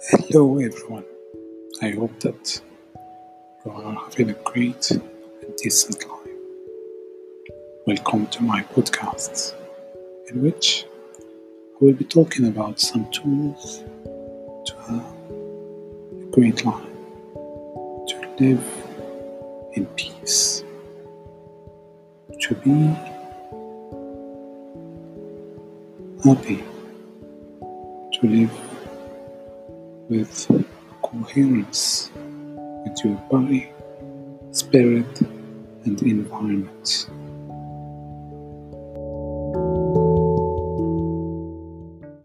Hello everyone. I hope that you are having a great and decent life. Welcome to my podcast, in which I will be talking about some tools to have a great life, to live in peace, to be happy, to live with coherence with your body, spirit, and environment.